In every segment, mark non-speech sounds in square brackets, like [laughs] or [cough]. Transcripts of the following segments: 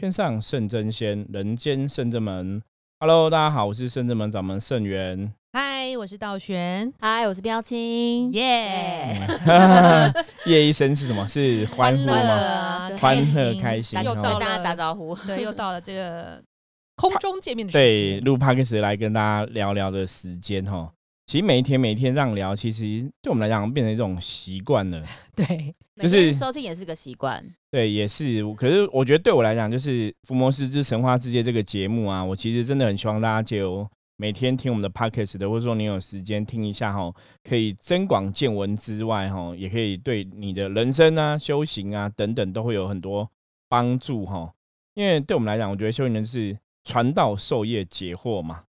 天上圣真仙，人间圣真门。Hello，大家好，我是圣真门掌门圣元。嗨，我是道玄。嗨，我是标清。耶！[laughs] 夜一声是什么？是欢呼吗？欢乐开心，又到大家打招呼。对，又到了这个 [laughs] 空中见面的时间。对，录 p o d c 来跟大家聊聊的时间哈。其实每一天每一天这样聊，其实对我们来讲变成一种习惯了。[laughs] 对，就是收听也是个习惯。对，也是。可是我觉得对我来讲，就是《伏魔师之神话世界》这个节目啊，我其实真的很希望大家就每天听我们的 podcast 的，或者说你有时间听一下哈，可以增广见闻之外哈，也可以对你的人生啊、修行啊等等都会有很多帮助哈。因为对我们来讲，我觉得修行人是传道授业解惑嘛。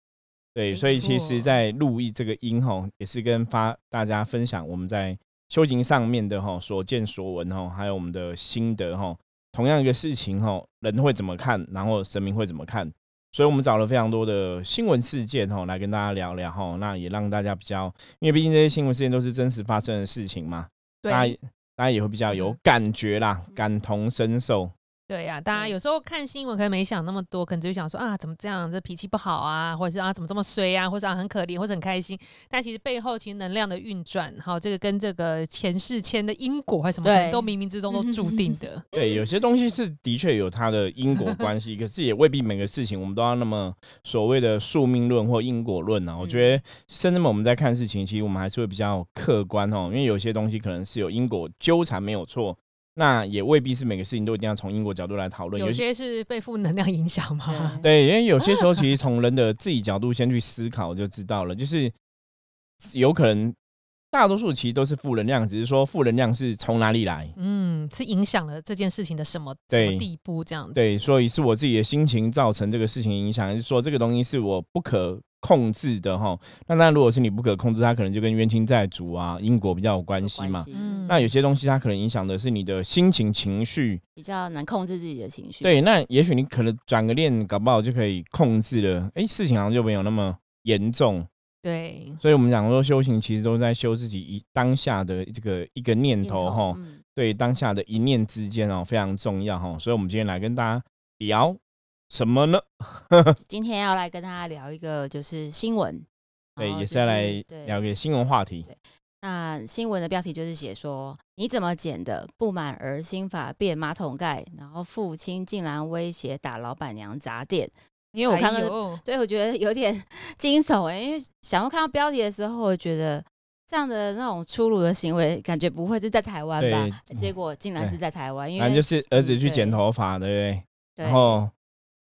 对，所以其实，在录音这个音吼，也是跟发大家分享我们在修行上面的吼所见所闻吼，还有我们的心得吼。同样一个事情吼，人会怎么看，然后神明会怎么看？所以我们找了非常多的新闻事件吼，来跟大家聊聊吼。那也让大家比较，因为毕竟这些新闻事件都是真实发生的事情嘛，大家大家也会比较有感觉啦，感同身受。对呀，大家有时候看新闻可能没想那么多，可能就想说啊，怎么这样，这脾气不好啊，或者是啊，怎么这么衰啊，或者啊很可怜，或者很开心。但其实背后其实能量的运转，哈，这个跟这个前世签的因果还是什么，都冥冥之中都注 [laughs] 定的。对，有些东西是的确有它的因果关系，可是也未必每个事情我们都要那么所谓的宿命论或因果论啊。我觉得，甚至我们在看事情，其实我们还是会比较客观哦，因为有些东西可能是有因果纠缠没有错。那也未必是每个事情都一定要从因果角度来讨论，有些是被负能量影响吗？[laughs] 对，因为有些时候其实从人的自己角度先去思考就知道了，就是有可能大多数其实都是负能量，只是说负能量是从哪里来，嗯，是影响了这件事情的什么什么地步这样子？对，所以是我自己的心情造成这个事情影响，还是说这个东西是我不可？控制的哈，那那如果是你不可控制，它可能就跟冤亲债主啊、因果比较有关系嘛。嗯那有些东西它可能影响的是你的心情、情绪，比较难控制自己的情绪。对，那也许你可能转个念，搞不好就可以控制了。哎，事情好像就没有那么严重。对，所以我们讲说修行其实都在修自己一当下的这个一个念头哈。对，当下的一念之间哦非常重要哈。所以我们今天来跟大家聊。什么呢？[laughs] 今天要来跟大家聊一个就是新闻，对，也是要来聊个新闻话题。那新闻的标题就是写说你怎么剪的？不满儿心法变马桶盖，然后父亲竟然威胁打老板娘砸店。因为我看到，所以 [laughs] 我觉得有点惊悚哎。因为想要看到标题的时候，我觉得这样的那种粗鲁的行为，感觉不会是在台湾吧？结果竟然是在台湾，因为就是儿子去剪头发，对不对？然后。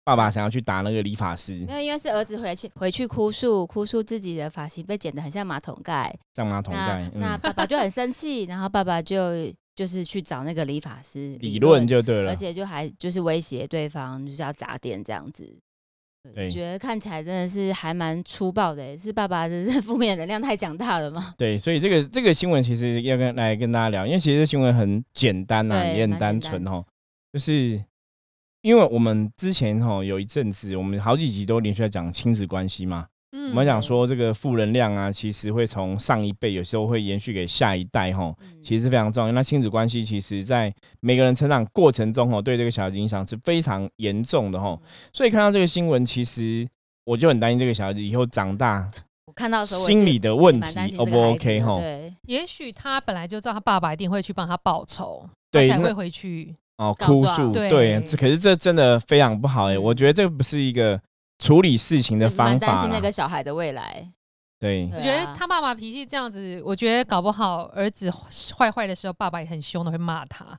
爸爸想要去打那个理发师，没有，因为是儿子回去回去哭诉，哭诉自己的发型被剪得很像马桶盖，像马桶盖。那爸爸就很生气，然后爸爸就就是去找那个理发师理论就对了，而且就还就是威胁对方就是要砸店这样子。对，觉得看起来真的是还蛮粗暴的，是爸爸的负面能量太强大了吗？[laughs] 对，所以这个这个新闻其实要跟来跟大家聊，因为其实新闻很简单呐，也很单纯哦，就是。因为我们之前哈有一阵子，我们好几集都连续在讲亲子关系嘛。嗯，我们讲说这个负能量啊，其实会从上一辈有时候会延续给下一代哈，其实是非常重要。那亲子关系其实在每个人成长过程中哦，对这个小孩子影响是非常严重的哈。所以看到这个新闻，其实我就很担心这个小孩子以后长大，我看到时候心理的问题 O 不 OK 哈？对，也许他本来就知道他爸爸一定会去帮他报仇，对，才会回去。哦，哭诉对，这可是这真的非常不好哎，我觉得这不是一个处理事情的方法。担心那个小孩的未来。对，我觉得他爸爸脾气这样子，我觉得搞不好儿子坏坏的时候，爸爸也很凶的会骂他。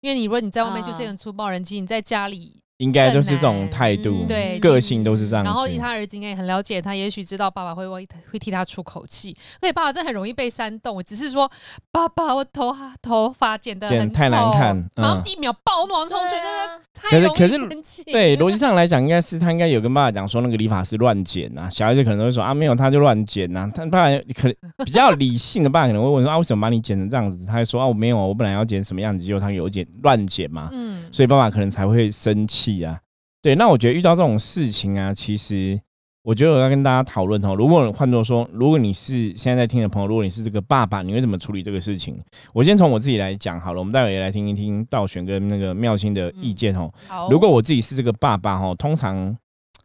因为你如果你在外面就是很粗暴人气，你在家里。应该都是这种态度，对，个性都是这样。然后他儿子应该也很了解他，也许知道爸爸会为会替他出口气。而且爸爸真的很容易被煽动，只是说爸爸，我头头发剪的很太难看，然后一秒暴怒冲去，真的太容易生气。对，逻辑上来讲，应该是他应该有跟爸爸讲说，那个理发师乱剪啊。小孩子可能会说啊，没有，他就乱剪呐。他爸爸可比较理性的爸爸可能会问说啊，为什么把你剪成这样子？他会说啊，我没有，我本来要剪什么样子，结果他有剪乱剪嘛。嗯，所以爸爸可能才会生气啊。对，那我觉得遇到这种事情啊，其实我觉得我要跟大家讨论哦。如果换作说，如果你是现在在听的朋友，如果你是这个爸爸，你会怎么处理这个事情？我先从我自己来讲好了。我们待会也来听一听道玄跟那个妙心的意见哦。好，如果我自己是这个爸爸哦，通常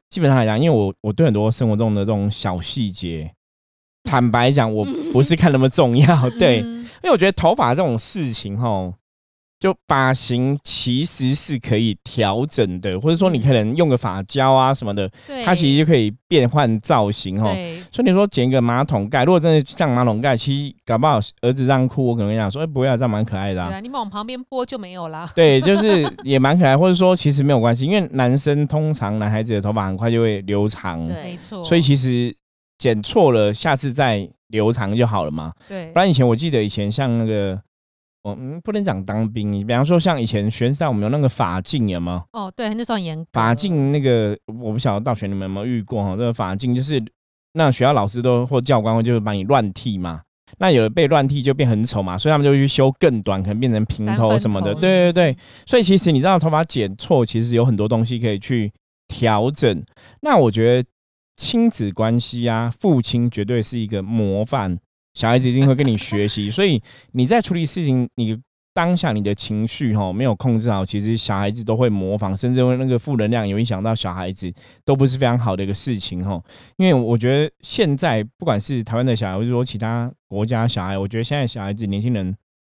基本上来讲，因为我我对很多生活中的这种小细节，坦白讲，我不是看那么重要。[laughs] 对，因为我觉得头发这种事情哈。就发型其实是可以调整的，或者说你可能用个发胶啊什么的，它其实就可以变换造型哦。所以你说剪一个马桶盖，如果真的像马桶盖，其实搞不好儿子这样哭，我可能讲说，哎，不要啊，这样蛮可爱的。对啊，你往旁边拨就没有啦。对，就是 [laughs] 也蛮可爱，或者说其实没有关系，因为男生通常男孩子的头发很快就会留长，没错。所以其实剪错了，下次再留长就好了嘛。对，不然以前我记得以前像那个。我们不能讲当兵，你比方说像以前学校我们有那个法镜，有吗？哦，对，那时候严。法镜那个我不晓得大学你们有没有遇过哈？这个法镜就是那学校老师都或教官会就是把你乱剃嘛，那有的被乱剃就变很丑嘛，所以他们就去修更短，可能变成平头什么的。对对对，所以其实你知道头发剪错，其实有很多东西可以去调整。那我觉得亲子关系啊，父亲绝对是一个模范。小孩子一定会跟你学习，[laughs] 所以你在处理事情，你当下你的情绪哈没有控制好，其实小孩子都会模仿，甚至会那个负能量有影响到小孩子，都不是非常好的一个事情哈。因为我觉得现在不管是台湾的小孩，或者说其他国家小孩，我觉得现在小孩子年轻人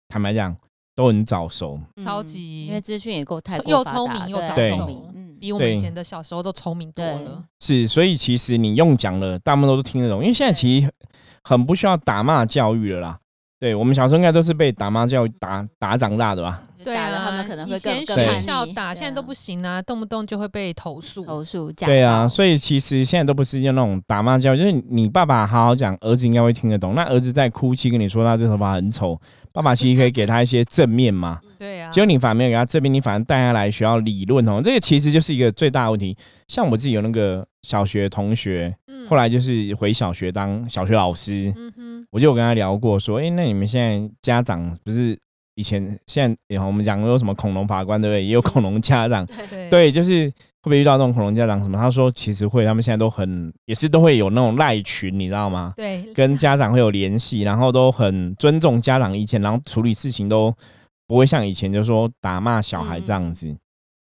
坦白讲都很早熟，超级，因为资讯也够太又聪明又早熟，嗯，比我们以前的小时候都聪明多了。是，所以其实你用讲了，大部分都听得懂，因为现在其实。很不需要打骂教育了啦，对我们小时候应该都是被打骂教育打打长大的吧？对啊，他们可能会更学校打，现在都不行啊，动不动就会被投诉投诉。对啊，所以其实现在都不是用那种打骂教育，就是你爸爸好好讲，儿子应该会听得懂。那儿子在哭泣跟你说他这头发很丑，[laughs] 爸爸其实可以给他一些正面嘛。[laughs] 对啊，结果你反而没有给他正面，你反而带他来学校理论哦，这个其实就是一个最大的问题。像我自己有那个小学同学。后来就是回小学当小学老师，嗯哼，我就有跟他聊过，说，哎，那你们现在家长不是以前现在，我们讲有什么恐龙法官，对不对？也有恐龙家长，[laughs] 对对，就是会不会遇到那种恐龙家长什么？他说其实会，他们现在都很也是都会有那种赖群，你知道吗？对，跟家长会有联系，然后都很尊重家长意见，然后处理事情都不会像以前就说打骂小孩这样子。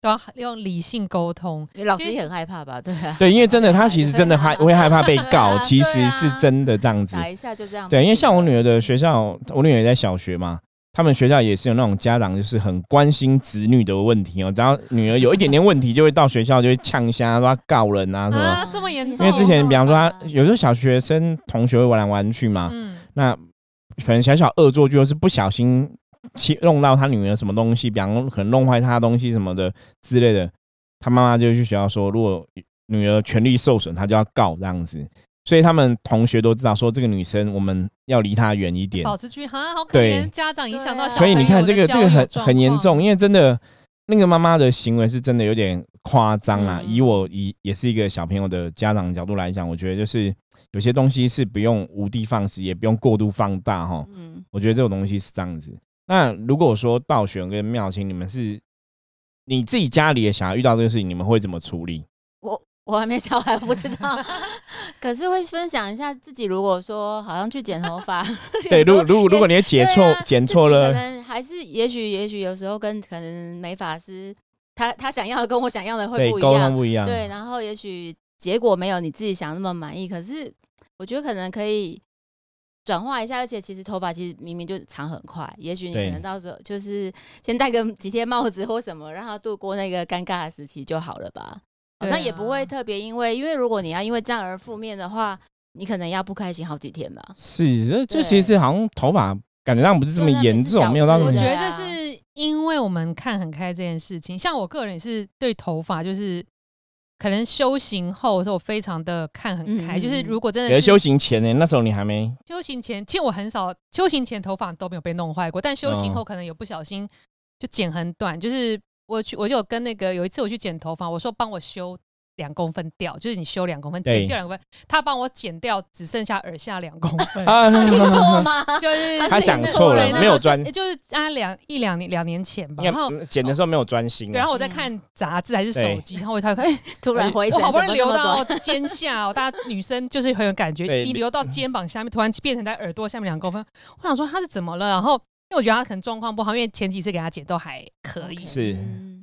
都要用理性沟通，老师也很害怕吧？对啊，对，因为真的，[laughs] 他其实真的害 [laughs] 会害怕被告，其实是真的这样子。打一下就这样。对，因为像我女儿的学校，我女儿在小学嘛，他们学校也是有那种家长就是很关心子女的问题哦，只要女儿有一点点问题，就会到学校就会呛瞎，说告人啊什么。啊，这么严重？因为之前比方说，他有时候小学生同学会玩来玩去嘛，嗯，那可能小小恶作剧是不小心。去弄到他女儿什么东西，比方可能弄坏他的东西什么的之类的，他妈妈就去学校说，如果女儿权利受损，他就要告这样子。所以他们同学都知道说，这个女生我们要离她远一点，保持距离。啊，好可怜，家长影响到所以你看这个这个很很严重，因为真的那个妈妈的行为是真的有点夸张啊。以我以也是一个小朋友的家长角度来讲，我觉得就是有些东西是不用无的放矢，也不用过度放大哈。嗯，我觉得这种东西是这样子。那如果说道玄跟妙清，你们是你自己家里的小孩遇到这个事情，你们会怎么处理？我我还没小孩，不知道。[laughs] 可是会分享一下自己，如果说好像去剪头发，[laughs] 对，如如果如果你剪错剪错了，可能还是也许也许有时候跟可能美发师他他想要的跟我想要的会不一样，不一样。对，然后也许结果没有你自己想那么满意，可是我觉得可能可以。转化一下，而且其实头发其实明明就长很快，也许你可能到时候就是先戴个几天帽子或什么，让他度过那个尴尬的时期就好了吧？好像也不会特别因为，因为如果你要因为这样而负面的话，你可能要不开心好几天吧。是，这这其实好像头发感觉上不是这么严重，没有到那么。我觉得这是因为我们看很开这件事情，像我个人也是对头发就是。可能修行后，候我非常的看很开，就是如果真的，是修行前呢，那时候你还没修行前，其实我很少修行前头发都没有被弄坏过，但修行后可能有不小心就剪很短，就是我去我就有跟那个有一次我去剪头发，我说帮我修两公分掉，就是你修两公分，剪掉两公分，他帮我剪掉只剩下耳下两公分，[laughs] 听错吗？[laughs] 就是他想错了，没有专，就是啊两一两年两年前吧，然后剪的时候没有专心，然后我在看杂志还是手机，然后我才看，[laughs] 哎，突然回神，好不容易留到肩下哦，大家女生就是很有感觉，你留到肩膀下面，突然变成在耳朵下面两公分，我想说他是怎么了，然后。因为我觉得他可能状况不好，因为前几次给他剪都还可以。是，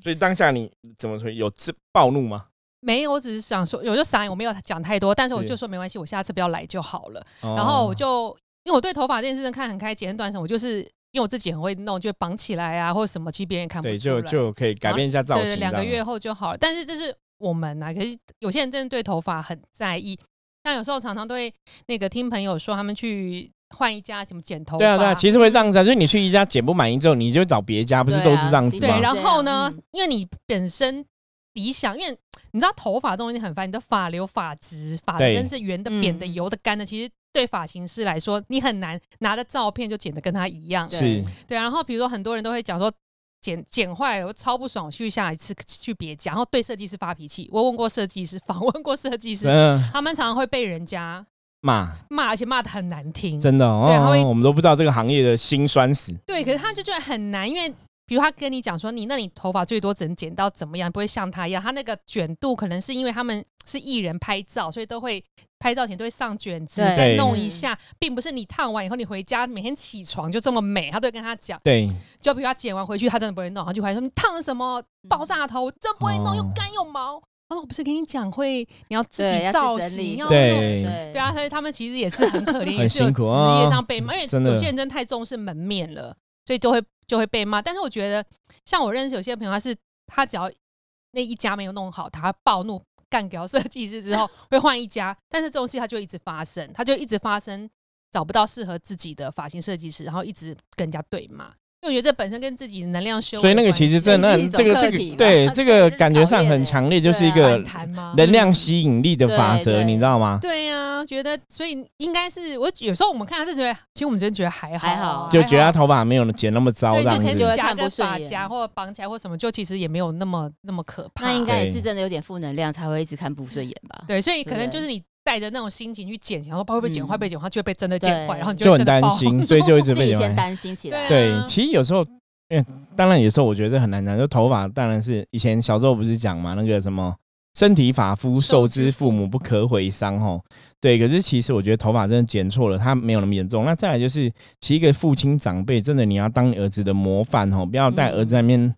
所以当下你怎么说？有这暴怒吗？没有，我只是想说，我就傻，我没有讲太多，但是我就说没关系，我下次不要来就好了。然后我就因为我对头发这件事情看很开，剪很短什么，我就是因为我自己很会弄，就绑起来啊，或者什么，其实别人看不出来，就就可以改变一下造型。两个月后就好了。但是这是我们啊，可是有些人真的对头发很在意，像有时候常常都会那个听朋友说他们去。换一家怎么剪头发？对啊，对啊，其实会这样子，就是你去一家剪不满意之后，你就找别家，不是都是这样子吗？对，然后呢，因为你本身理想，因为你知道头发东西很烦，你的发流、发质、发根是圆的、扁的、油的、干的，其实对发型师来说，你很难拿着照片就剪的跟他一样。是，对。然后比如说很多人都会讲说剪剪坏了，我超不爽，我去下一次去别家，然后对设计师发脾气。我问过设计师，访问过设计师，他们常常会被人家。骂骂，而且骂的很难听，真的哦。我们都不知道这个行业的辛酸史。对，可是他就觉得很难，因为比如他跟你讲说，你那你头发最多只能剪到怎么样，不会像他一样，他那个卷度可能是因为他们是艺人拍照，所以都会拍照前都会上卷子再弄一下，并不是你烫完以后你回家每天起床就这么美。他都会跟他讲，对，就比如他剪完回去，他真的不会弄，他就会说你烫了什么爆炸头，真不会弄，又干又毛。哦，我不是跟你讲会，你要自己造型，要对对啊，所以他们其实也是很可怜，[laughs] 很辛苦职业上被骂，因为有些人真的太重视门面了，所以就会就会被骂。但是我觉得，像我认识有些朋友，他是他只要那一家没有弄好，他暴怒干掉设计师之后，[laughs] 会换一家。但是这种事他就一直发生，他就一直发生，找不到适合自己的发型设计师，然后一直跟人家对骂。我觉得这本身跟自己的能量修，所以那个其实真的这个这个对这个感觉上很强烈，就是一个能量吸引力的法则，你知道吗？对呀，觉得所以应该是我有时候我们看他是觉得，其实我们真的觉得还好，还好，就觉得他头发没有剪那么糟，对，就就夹个发夹或者绑起来或什么，就其实也没有那么那么可怕。那应该也是真的有点负能量才会一直看不顺眼吧？对，所以可能就是你。带着那种心情去剪，然后会不会剪坏？被剪坏就会被真的剪坏，然后你就很担心，所以就一直被先担心起来。对，其实有时候，因为当然有时候我觉得很难讲，就头发当然是以前小时候不是讲嘛，那个什么身体发肤受之父母不可毁伤吼。对，可是其实我觉得头发真的剪错了，它没有那么严重。那再来就是，其实一个父亲长辈真的你要当儿子的模范吼，不要带儿子在面。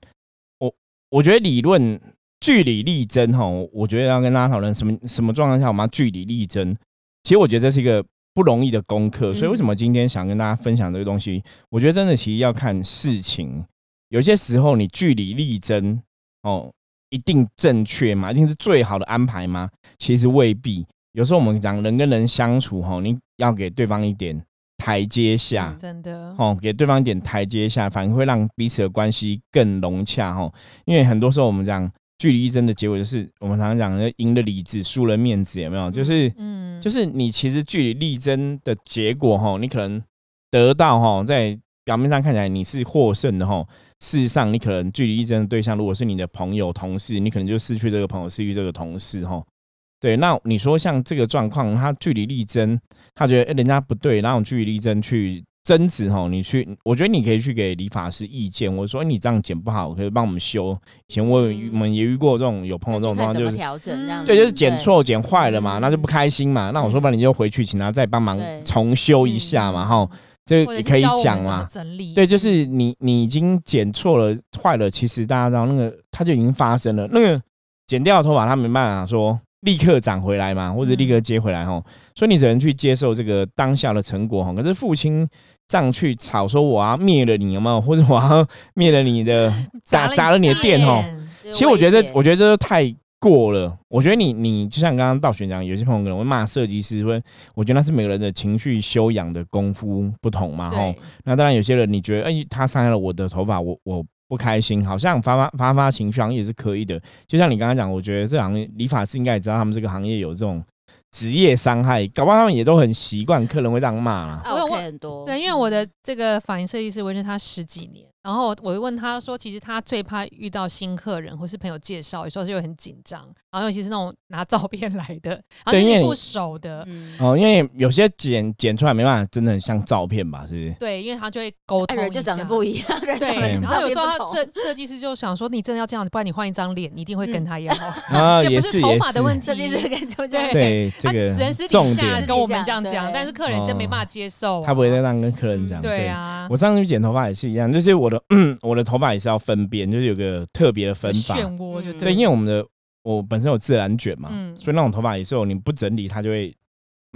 我我觉得理论。据理力争，哈，我觉得要跟大家讨论什么什么状况下我们要据理力争。其实我觉得这是一个不容易的功课，所以为什么今天想跟大家分享这个东西？我觉得真的其实要看事情，有些时候你据理力争，哦，一定正确吗？一定是最好的安排吗？其实未必。有时候我们讲人跟人相处，哈，你要给对方一点台阶下，真的，哦，给对方一点台阶下，反而会让彼此的关系更融洽，哈。因为很多时候我们讲。据理力争的结果就是我们常常讲的赢了理智，输了面子，有没有？就是，嗯，就是你其实据理力争的结果，哈，你可能得到，哈，在表面上看起来你是获胜的，哈，事实上你可能据理力争的对象如果是你的朋友、同事，你可能就失去这个朋友，失去这个同事，哈。对，那你说像这个状况，他据理力争，他觉得人家不对，然后据理力争去。争执哈，你去，我觉得你可以去给理发师意见。我说你这样剪不好，可以帮我们修。以前我我们也遇过这种有朋友这种状况，就是调整这样。对，就是剪错、剪坏了嘛，那就不开心嘛。那我说，不然你就回去请他再帮忙重修一下嘛，哈，这也可以讲嘛。对，就是你你已经剪错了、坏了，其实大家知道那个它就已经发生了。那个剪掉的头发，他没办法说。立刻长回来嘛，或者立刻接回来哈，所以你只能去接受这个当下的成果哈。可是父亲这样去吵说我要灭了你有没有，或者我要灭了你的 [laughs] 砸砸了你的店哈。其实我觉得，我觉得这太过了。我觉得你你就像刚刚道玄讲，有些朋友可能会骂设计师，说我觉得那是每个人的情绪修养的功夫不同嘛哈。那当然有些人你觉得哎，他伤害了我的头发，我我。不开心，好像发发发发情绪，好像也是可以的。就像你刚刚讲，我觉得这行业理发师应该也知道，他们这个行业有这种职业伤害，搞不好他们也都很习惯客人会这样骂啦。我有很多。对，因为我的这个发型设计师，我认识他十几年。然后我就问他说，其实他最怕遇到新客人或是朋友介绍，有时候就很紧张。然后尤其是那种拿照片来的，然后是不熟的，哦，因为有些剪剪出来没办法，真的很像照片吧？是不是？对，因为他就会沟通，就长得不一样。对，然后有时候他设设计师就想说，你真的要这样，不然你换一张脸，你一定会跟他一样。啊，[laughs] 也是头发的问 [laughs] 题，设计师跟 [laughs] 就这样对，他只能私底下跟我们这样讲，但是客人真没办法接受。他不会再让跟客人讲。对啊，我上次去剪头发也是一样，就是我的 [clears throat] 我的头发也是要分边，就是有个特别的分法。漩涡就对，因为我们的。我本身有自然卷嘛，所以那种头发也是有你不整理它就会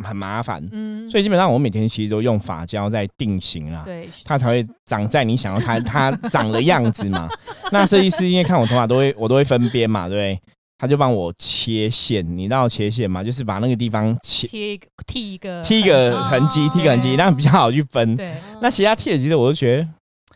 很麻烦。嗯，所以基本上我每天其实都用发胶在定型啦，对，它才会长在你想要它它长的样子嘛。[laughs] 那设计师因为看我头发都会我都会分边嘛，对不对？他就帮我切线，你知道切线吗？就是把那个地方切贴剃一个剃一个痕迹，剃个痕迹，那比较好去分。对，那其他剃的其实我都觉得。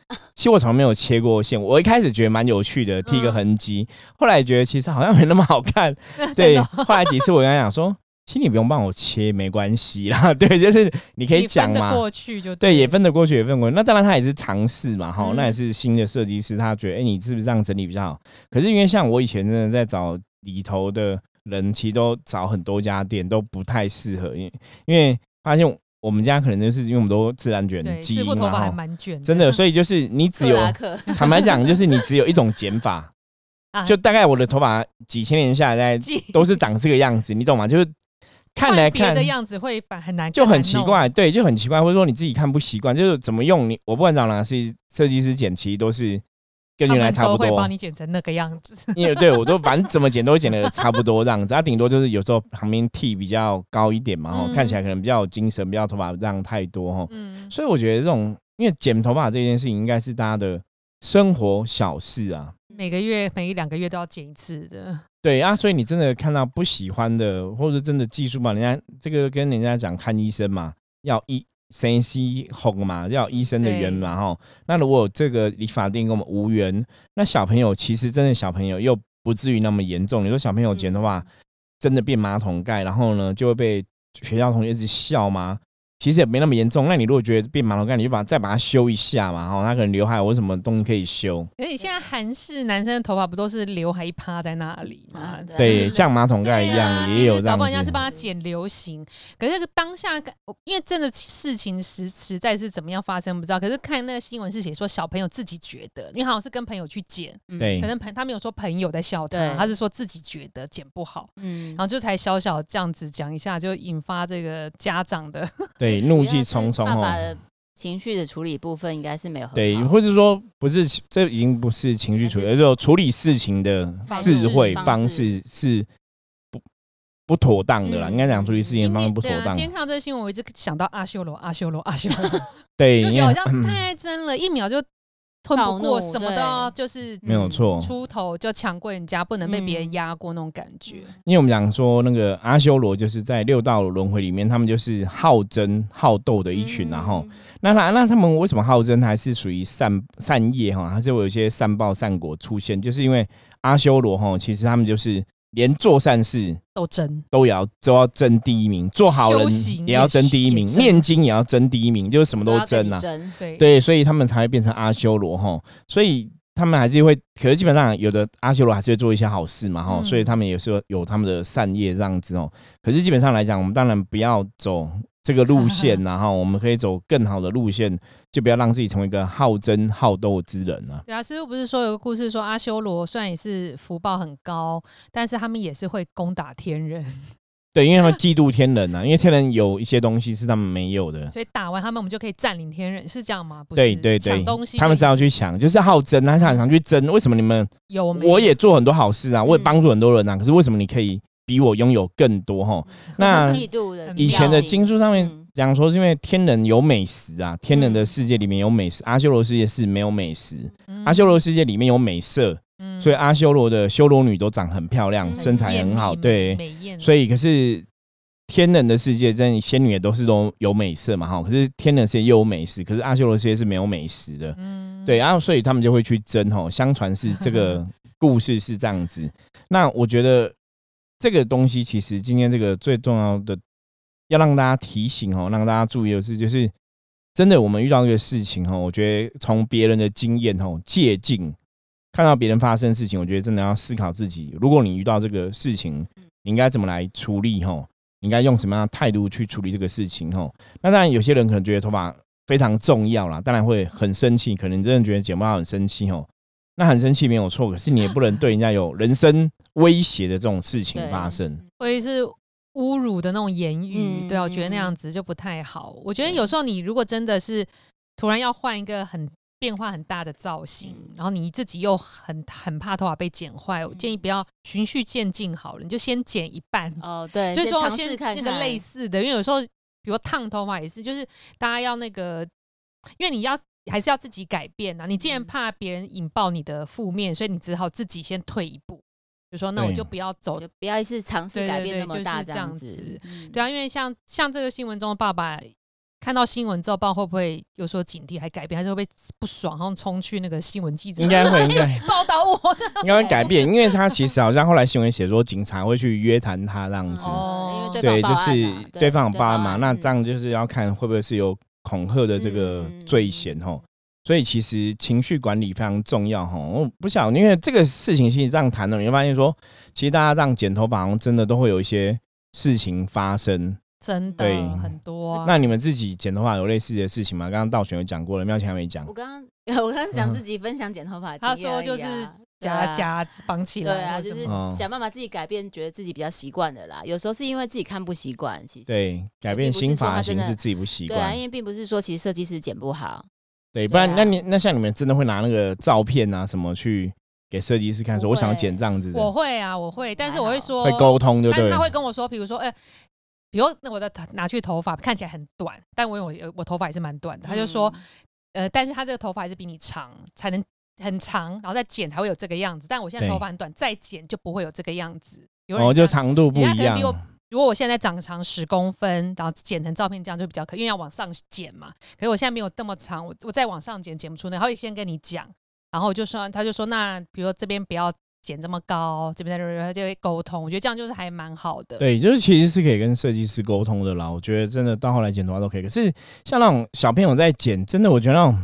[laughs] 其实我从来没有切过线，我一开始觉得蛮有趣的，剃个痕迹。后来觉得其实好像没那么好看。[laughs] 对，后来几次我跟他讲说，其实你不用帮我切，没关系啦。[laughs] 对，就是你可以讲嘛。过去就对，也分得过去，也分过去。那当然他也是尝试嘛，哈，那也是新的设计师，他觉得，哎，你是不是这样整理比较好？可是因为像我以前真的在找里头的人，其实都找很多家店都不太适合，因为因为发现。我们家可能就是因为我们都自然卷基因嘛，真的，所以就是你只有 [laughs] 坦白讲，就是你只有一种剪法，[laughs] 就大概我的头发几千年下来都是长这个样子，你懂吗？就是看来看的样子会反很难，就很奇怪，对，就很奇怪，或者说你自己看不习惯，就是怎么用你，我不管找哪是设计师剪，其实都是。跟原来差不多，会帮你剪成那个样子。因为对我都反正怎么剪都会剪的差不多这样子，它顶多就是有时候旁边剃比较高一点嘛，哈，看起来可能比较有精神，不要头发让太多哈。嗯，所以我觉得这种因为剪头发这件事情应该是大家的生活小事啊，每个月每一两个月都要剪一次的。对啊，所以你真的看到不喜欢的，或者真的技术嘛，人家这个跟人家讲看医生嘛，要医。生西哄嘛，要医生的缘嘛，哈。那如果这个理发店跟我们无缘，那小朋友其实真的小朋友又不至于那么严重。你说小朋友剪的话，真的变马桶盖，然后呢就会被学校同学一直笑吗？其实也没那么严重。那你如果觉得变马桶盖，你就把再把它修一下嘛，哈，他可能刘海或什么东西可以修。而且现在韩式男生的头发不都是刘海一趴在那里吗？对，像马桶盖一样，也有这样。老板家是帮他剪流行，可是那个当下，因为真的事情实实在是怎么样发生不知道。可是看那个新闻是写说小朋友自己觉得，因为好像是跟朋友去剪，对，可能朋他没有说朋友在笑他，他是说自己觉得剪不好，嗯，然后就才小小这样子讲一下，就引发这个家长的。对，怒气冲冲哦。情绪的处理部分应该是没有对，或者说不是，这已经不是情绪处理，而是处理事情的智慧方式是不不妥当的啦。应该讲处理事情方式不妥当。今天看到这个新闻，我一直想到阿修罗，阿修罗，阿修罗。对，[laughs] 就觉得好像太真了，一秒就。吞不过什么都要就是没有错，出头就抢过人家，不能被别人压过那种感觉。因为我们讲说那个阿修罗就是在六道轮回里面，他们就是好争好斗的一群，然后那那那他们为什么好争？还是属于善善业哈？还是有一些善报善果出现？就是因为阿修罗哈，其实他们就是。连做善事都争，都要都要争第一名；做好人也要争第一名，念经也要争第一名，就是什么都争啊。对对，所以他们才会变成阿修罗哈。所以他们还是会，可是基本上有的阿修罗还是会做一些好事嘛哈。所以他们也是有他们的善业这样子哦。可是基本上来讲，我们当然不要走。这个路线，[laughs] 然后我们可以走更好的路线，就不要让自己成为一个好争好斗之人了。对啊，师傅不是说有个故事，说阿修罗虽然也是福报很高，但是他们也是会攻打天人。[laughs] 对，因为他们嫉妒天人啊，因为天人有一些东西是他们没有的，所以打完他们，我们就可以占领天人，是这样吗？不对对对，抢东西，他们只要去抢，就是好争，他想想去争。为什么你们有？我也做很多好事啊，我也帮助很多人啊，可是为什么你可以比我拥有更多？哈，那嫉妒的以前的经书上面。讲说是因为天人有美食啊，天人的世界里面有美食，阿修罗世界是没有美食。阿修罗世界里面有美色，所以阿修罗的修罗女都长很漂亮，身材很好，对，所以可是天人的世界，真仙女也都是都有美色嘛，哈。可是天人世界又有美食，可是阿修罗世界是没有美食的，嗯对，然后所以他们就会去争吼。相传是这个 [laughs] 故事是这样子。那我觉得这个东西其实今天这个最重要的。要让大家提醒哦，让大家注意的是，就是真的，我们遇到一个事情哈，我觉得从别人的经验哦借鉴，看到别人发生事情，我觉得真的要思考自己。如果你遇到这个事情，你应该怎么来处理哈？应该用什么样的态度去处理这个事情哈？那当然，有些人可能觉得头发非常重要啦，当然会很生气，可能真的觉得剪不好很生气哦。那很生气没有错，可是你也不能对人家有 [laughs] 人身威胁的这种事情发生，或者是。侮辱的那种言语，对啊，我觉得那样子就不太好。我觉得有时候你如果真的是突然要换一个很变化很大的造型，然后你自己又很很怕头发被剪坏，我建议不要循序渐进好了，你就先剪一半。哦，对，就是说先那个类似的，因为有时候比如烫头发也是，就是大家要那个，因为你要还是要自己改变啊。你既然怕别人引爆你的负面，所以你只好自己先退一步。就说那我就不要走，就不要一次尝试改变那么大这样子。对啊，因为像像这个新闻中的爸爸，看到新闻之后，不知道会不会有所警惕，还改变，还是会不会不爽，然后冲去那个新闻记者？应该会，[laughs] 应该报道我。应该会改变，因为他其实好像后来新闻写说，警察会去约谈他这样子。哦，对，就是对方报案嘛，那这样就是要看会不会是有恐吓的这个罪嫌吼。所以其实情绪管理非常重要哈，我不晓，因为这个事情其实这样谈了，你会发现说，其实大家这样剪头发，好像真的都会有一些事情发生，真的很多。那你们自己剪头发有类似的事情吗？刚刚道玄有讲过了，妙琴还没讲。我刚刚 [laughs] 我刚刚讲自己分享剪头发，他说就是夹夹绑起来，对啊，就是想办法自己改变，觉得自己比较习惯的啦。有时候是因为自己看不习惯，其实对改变新发型是自己不习惯，对啊，因为并不是说其实设计师剪不好。对，不然那你那像你们真的会拿那个照片啊什么去给设计师看，说我想要剪这样子。我会啊，我会，但是我会说会沟通，对不对？他会跟我说，比如说，哎，比如那我的拿去头发看起来很短，但我我我头发也是蛮短的。他就说，呃，但是他这个头发还是比你长，才能很长，然后再剪才会有这个样子。但我现在头发很短，再剪就不会有这个样子。哦，就长度不一样。如果我现在长长十公分，然后剪成照片这样就比较可，因为要往上剪嘛。可是我现在没有这么长，我我再往上剪剪不出那，他会先跟你讲，然后我就说，他就说，那比如说这边不要剪这么高，这边在就会沟通。我觉得这样就是还蛮好的。对，就是其实是可以跟设计师沟通的啦。我觉得真的到后来剪头发都可以。可是像那种小朋友在剪，真的我觉得那种。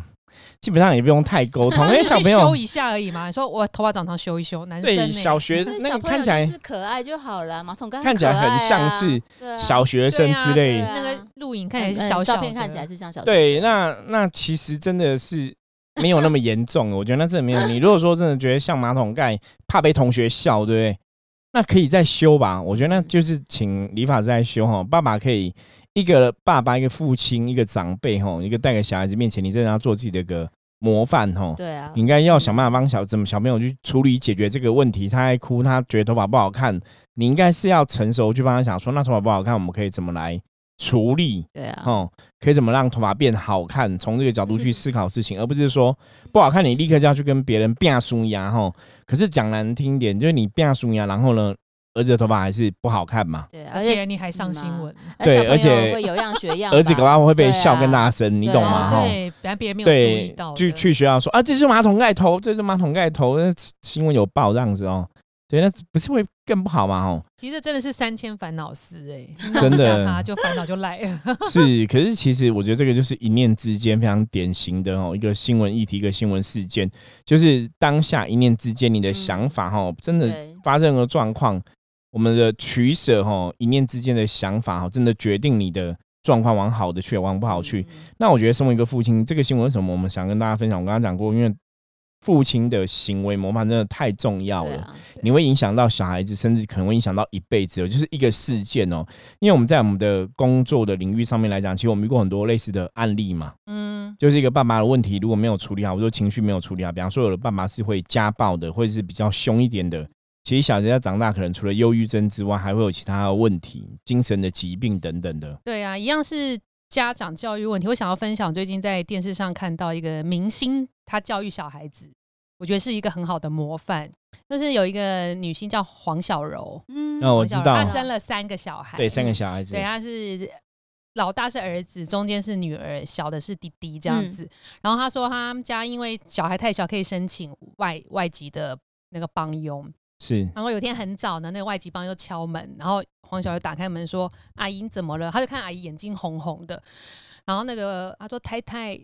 基本上也不用太沟通，[laughs] 因为小朋友修一下而已嘛。你说我头发长长修一修，男生对小学 [laughs] 那个看起来是可爱就好了，马桶盖看起来很像是小学生之类。那个录影看起来是小小，照片看起来是像小。对，那那其实真的是没有那么严重。[laughs] 我觉得那真的没有。你如果说真的觉得像马桶盖，怕被同学笑，对不对？那可以再修吧。我觉得那就是请理发师来修哈。爸爸可以。一个爸爸，一个父亲，一个长辈，吼，一个带给小孩子面前，你真的要做自己的一个模范，吼。对啊，应该要想办法帮小怎么小朋友去处理解决这个问题。他爱哭，他觉得头发不好看，你应该是要成熟去帮他想说，那头发不好看，我们可以怎么来处理？对啊，哦，可以怎么让头发变好看？从这个角度去思考事情，[laughs] 而不是说不好看，你立刻就要去跟别人变梳牙，吼。可是讲难听点，就是你变梳牙，然后呢？儿子的头发还是不好看嘛？对，而且你还上新闻，对，而且会有样学样。儿子搞不会被笑跟大声，你懂吗？对，本来别人没有注意到，去去学校说啊，这是马桶盖头，这是马桶盖头，那新闻有报这样子哦。对，那不是会更不好吗？哦，其实真的是三千烦恼事哎，[laughs] 真的，他就烦恼就来了。[laughs] 是，可是其实我觉得这个就是一念之间非常典型的哦，一个新闻议题，一个新闻事件，就是当下一念之间你的想法哈，真的发生了状况。我们的取舍哈，一念之间的想法哈，真的决定你的状况往好的去，往不好去。那我觉得身为一个父亲，这个新闻为什么我们想跟大家分享？我刚刚讲过，因为父亲的行为模范真的太重要了，你会影响到小孩子，甚至可能会影响到一辈子。就是一个事件哦，因为我们在我们的工作的领域上面来讲，其实我们遇过很多类似的案例嘛。嗯，就是一个爸爸的问题，如果没有处理好，或者说情绪没有处理好，比方说有的爸爸是会家暴的，或者是比较凶一点的。其实小孩要长大，可能除了忧郁症之外，还会有其他的问题，精神的疾病等等的。对啊，一样是家长教育问题。我想要分享，最近在电视上看到一个明星，他教育小孩子，我觉得是一个很好的模范。就是有一个女星叫黄小柔，嗯，那我知道，她生了三个小孩，对，三个小孩子，对，她是老大是儿子，中间是女儿，小的是弟弟这样子。然后她说，他们家因为小孩太小，可以申请外外籍的那个帮佣。是，然后有天很早呢，那个外籍帮又敲门，然后黄小柔打开门说：“阿姨你怎么了？”他就看阿姨眼睛红红的，然后那个他说太太，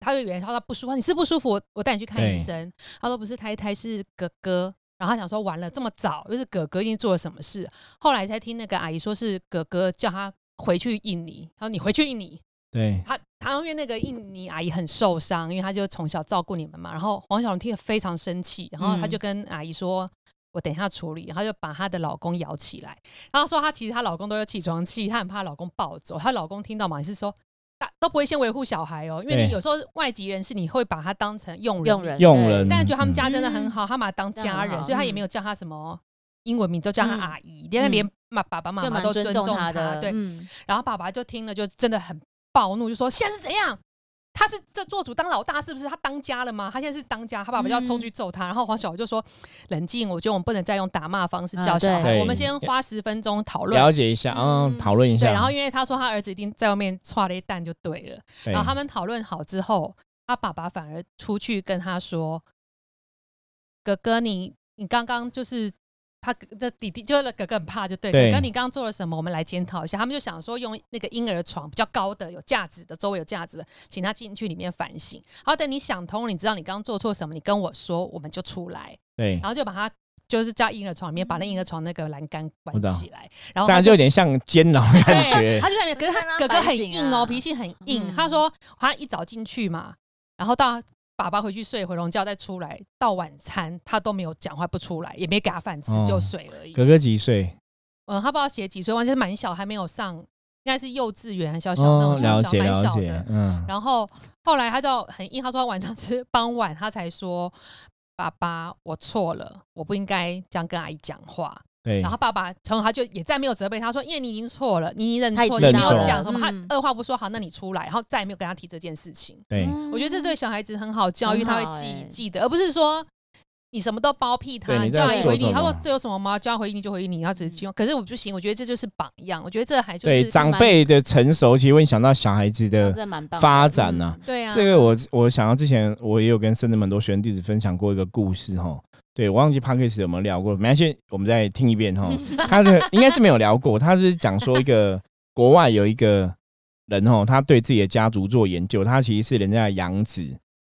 他就以为他说不舒服，你是不舒服，我带你去看医生。他说不是太太，是哥哥。然后他想说完了这么早，就是哥哥一定做了什么事。后来才听那个阿姨说是哥哥叫他回去印尼，他说你回去印尼。对他，他因为那个印尼阿姨很受伤，因为他就从小照顾你们嘛。然后黄小龙听得非常生气，然后他就跟阿姨说：“我等一下处理。”然后就把她的老公摇起来，然后说她其实她老公都有起床气，她很怕老公暴走。她老公听到嘛，也是说大都不会先维护小孩哦，因为你有时候外籍人士你会把他当成佣人，佣人，但是觉得他们家真的很好，他把他当家人，所以他也没有叫他什么英文名，都叫他阿姨，连连妈爸爸妈妈都尊重他的。对，然后爸爸就听了就真的很。暴怒就说：“现在是怎样？他是这做主当老大，是不是？他当家了吗？他现在是当家，他爸爸就要冲去揍他。然后黄小孩就说：冷静，我觉得我们不能再用打骂方式教小孩，我们先花十分钟讨论，了解一下，嗯，讨论一下。对，然后因为他说他儿子一定在外面踹了一蛋就对了。然后他们讨论好之后，他爸爸反而出去跟他说：哥哥，你你刚刚就是。”他的弟弟就是哥哥很怕，就对哥哥，你刚刚做了什么？我们来检讨一下。他们就想说，用那个婴儿床比较高的、有架子的，周围有架子的，请他进去里面反省。好，等你想通，你知道你刚刚做错什么，你跟我说，我们就出来。对，然后就把他就是在婴儿床里面把那婴儿床那个栏杆关起来，然后这样就有点像监牢感觉。他就在里面，可是他哥哥很硬哦，脾气很硬。他说他一早进去嘛，然后到。爸爸回去睡回笼觉再出来，到晚餐他都没有讲话，不出来，也没给他饭吃，就睡而已。哥哥几岁？嗯，他不知道写几岁，完全是蛮小，还没有上，应该是幼稚园，小小那种小小蛮小的。嗯。然后后来他就很硬，他说晚上 [laughs] 吃傍晚他才说：“爸爸，我错了，我不应该这样跟阿姨讲话。”然后爸爸从他就也再没有责备他说，因为你已经错了，你认错，你没有讲什么，他二话不说，好，那你出来，然后再也没有跟他提这件事情。对，我觉得这对小孩子很好教育，他会记记得，而不是说你什么都包庇他，你叫他回应，他说这有什么吗？叫他回应你就回应你，他只是希望，可是我不行，我觉得这就是榜样，我觉得这还是对长辈的成熟，其实会影响到小孩子的发展呢。对啊，这个我我想到之前我也有跟深圳很多学生弟子分享过一个故事哈。对，我忘记 p a r k e s 有没有聊过，没关系，我们再听一遍哈。[laughs] 他的应该是没有聊过，他是讲说一个国外有一个人哦，他对自己的家族做研究，他其实是人家的养子，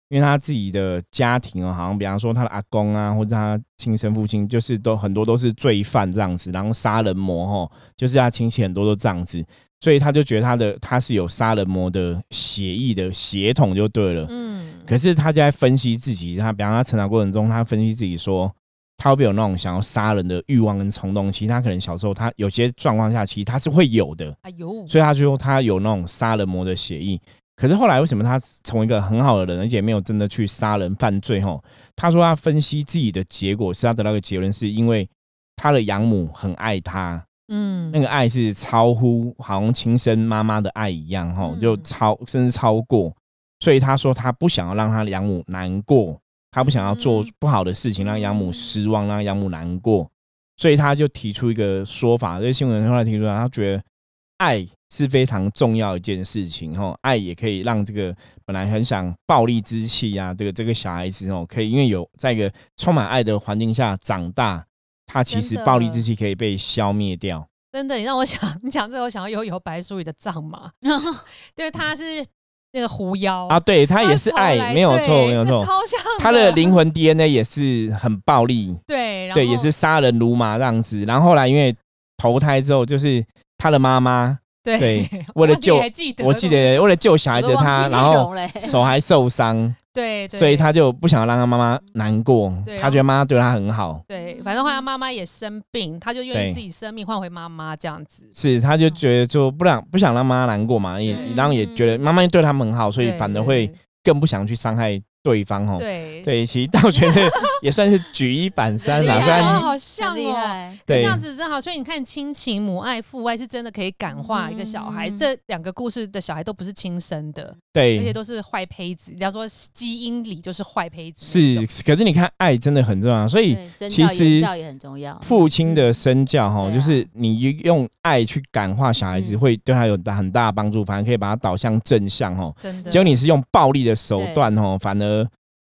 因为他自己的家庭啊，好像比方说他的阿公啊，或者他亲生父亲，就是都很多都是罪犯这样子，然后杀人魔吼，就是他亲戚很多都这样子，所以他就觉得他的他是有杀人魔的血裔的血统就对了，嗯。可是他就在分析自己，他比方他成长过程中，他分析自己说，他会不会有那种想要杀人的欲望跟冲动？其实他可能小时候他有些状况下，其实他是会有的。哎呦，所以他就说他有那种杀人魔的血意。可是后来为什么他成为一个很好的人，而且没有真的去杀人犯罪？吼，他说他分析自己的结果是他得到一个结论，是因为他的养母很爱他，嗯，那个爱是超乎好像亲生妈妈的爱一样，吼，就超甚至超过。所以他说他不想要让他养母难过，他不想要做不好的事情让养母失望，让养母难过，所以他就提出一个说法。这个新闻后来提出来，他觉得爱是非常重要一件事情，吼，爱也可以让这个本来很想暴力之气呀，这个这个小孩子哦，可以因为有在一个充满爱的环境下长大，他其实暴力之气可以被消灭掉。真的，你让我想，[laughs] 你讲这个，我想要悠悠白书里的藏马，[laughs] 因为他是。那个狐妖啊，对他也是爱，没有错，没有错，超像他的灵魂 DNA 也是很暴力，对，对，也是杀人如麻这样子。然后后来因为投胎之后，就是他的妈妈，对，[laughs] 为了救，我记得为了救小孩子，他然后 [laughs] 手还受伤。对，所以他就不想让他妈妈难过，他觉得妈妈对他很好。对，反正后来妈妈也生病，他就愿意自己生命换回妈妈这样子。是，他就觉得就不让不想让妈妈难过嘛，也然后也觉得妈妈对他们很好，所以反而会更不想去伤害。对方哦，对对，其实倒觉得也算是举一反三啦，虽然好像哦，对，这样子真好。所以你看，亲情、母爱、父爱是真的可以感化一个小孩。这两个故事的小孩都不是亲生的，对，而且都是坏胚子。要说基因里就是坏胚子，是。可是你看，爱真的很重要，所以其实教也很重要。父亲的身教哈，就是你用爱去感化小孩子，会对他有很大的帮助，反而可以把他导向正向哦。真的，结果你是用暴力的手段哦，反而。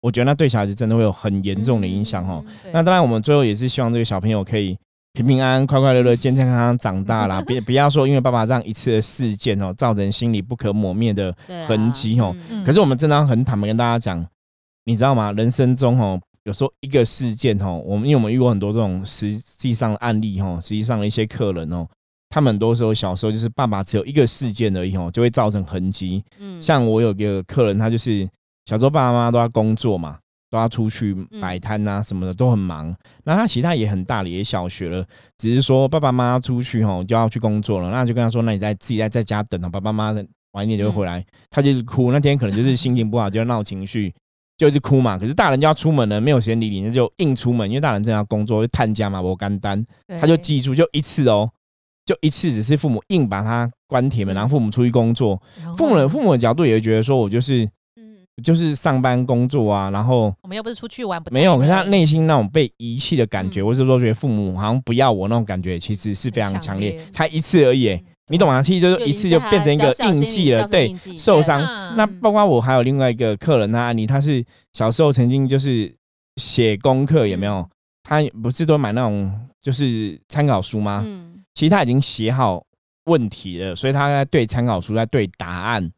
我觉得那对小孩子真的会有很严重的影响哈。那当然，我们最后也是希望这个小朋友可以平平安安、快快乐乐、健健康康长大啦。[laughs] 别不要说因为爸爸这样一次的事件哦，造成心里不可磨灭的痕迹哦。可是我们真的很坦白跟大家讲，你知道吗？人生中哦，有时候一个事件哦，我们因为我们遇过很多这种实际上的案例哦，实际上的一些客人哦，他们很多时候小时候就是爸爸只有一个事件而已哦，就会造成痕迹。嗯，像我有个客人，他就是小时候爸爸妈妈都要工作嘛。都要出去摆摊呐，什么的都很忙。那他其他也很大了，也小学了，只是说爸爸妈妈出去吼就要去工作了，那就跟他说，那你在自己在在家等啊，爸爸妈妈晚一点就会回来。他就是哭，那天可能就是心情不好，就要闹情绪，就是哭嘛。可是大人就要出门了，没有时间理你，那就硬出门，因为大人正要工作，就探家嘛，我干单，他就记住就一次哦，就一次，只是父母硬把他关铁门，然后父母出去工作，父母的父母的角度也会觉得说我就是。就是上班工作啊，然后我们又不是出去玩，没有。可是他内心那种被遗弃的感觉，或者说觉得父母好像不要我那种感觉，其实是非常强烈。才一次而已，你懂吗？其实就是一次就变成一个印记了，对，受伤。那包括我还有另外一个客人啊，你他是小时候曾经就是写功课，有没有？他不是都买那种就是参考书吗？嗯，其实他已经写好问题了，所以他在对参考书在对答案。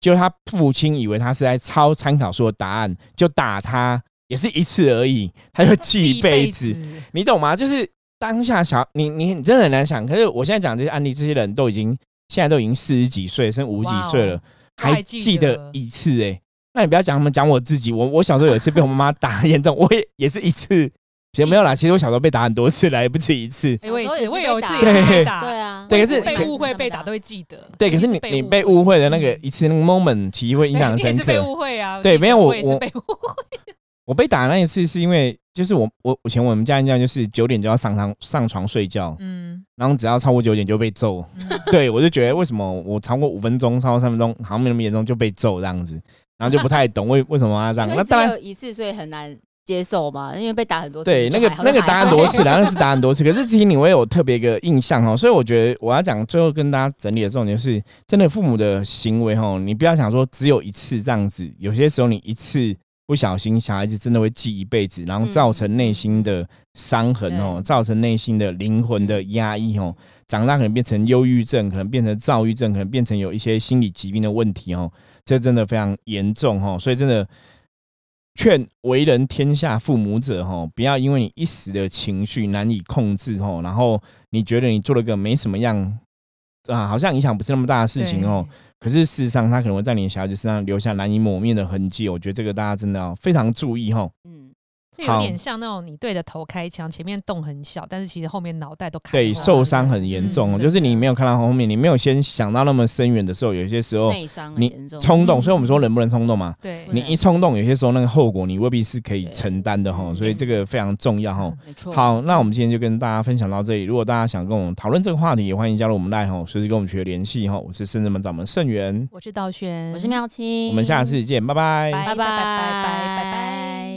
就他父亲以为他是在抄参考书的答案，就打他，也是一次而已，他就记一辈子，你懂吗？就是当下小你你你真的很难想，可是我现在讲这些案例，这些人都已经现在都已经四十几岁，甚至五十几岁了，还记得一次哎，那你不要讲他们，讲我自己，我我小时候有一次被我妈妈打严重，我也也是一次。其实没有啦，其实我小时候被打很多次，来不止一次。我也是，我有自己被打。对啊，对，可是被误会被打都会记得。对，可是你你被误会的那个一次那个 moment，其实会印象很深刻。被误会啊？对，没有我我被误会。我被打那一次是因为就是我我以前我们家人家就是九点就要上床上床睡觉，嗯，然后只要超过九点就被揍。对我就觉得为什么我超过五分钟、超过三分钟好像没那么严重就被揍这样子，然后就不太懂为为什么要这样。那当然一次所以很难。接受嘛，因为被打很多次。对，那个那个打很多次，然后是打很多次。[laughs] 可是其实你我有特别一个印象哦，所以我觉得我要讲最后跟大家整理的重点是，真的父母的行为哦，你不要想说只有一次这样子，有些时候你一次不小心，小孩子真的会记一辈子，然后造成内心的伤痕哦，造成内心的灵魂的压抑哦，长大可能变成忧郁症，可能变成躁郁症，可能变成有一些心理疾病的问题哦，这真的非常严重哦，所以真的。劝为人天下父母者，哈，不要因为你一时的情绪难以控制，哈，然后你觉得你做了个没什么样啊，好像影响不是那么大的事情，哦，可是事实上，他可能会在你小孩子身上留下难以抹灭的痕迹。我觉得这个大家真的要非常注意，哈。嗯。有点像那种你对着头开枪，前面洞很小，但是其实后面脑袋都开。对，受伤很严重，就是你没有看到后面，你没有先想到那么深远的时候，有些时候你冲动，所以我们说人不能冲动嘛。对，你一冲动，有些时候那个后果你未必是可以承担的哈，所以这个非常重要哈。没错。好，那我们今天就跟大家分享到这里。如果大家想跟我们讨论这个话题，也欢迎加入我们赖哈，随时跟我们取得联系哈。我是圣人门掌门盛元，我是道轩，我是妙清，我们下次见，拜拜，拜拜拜拜拜拜。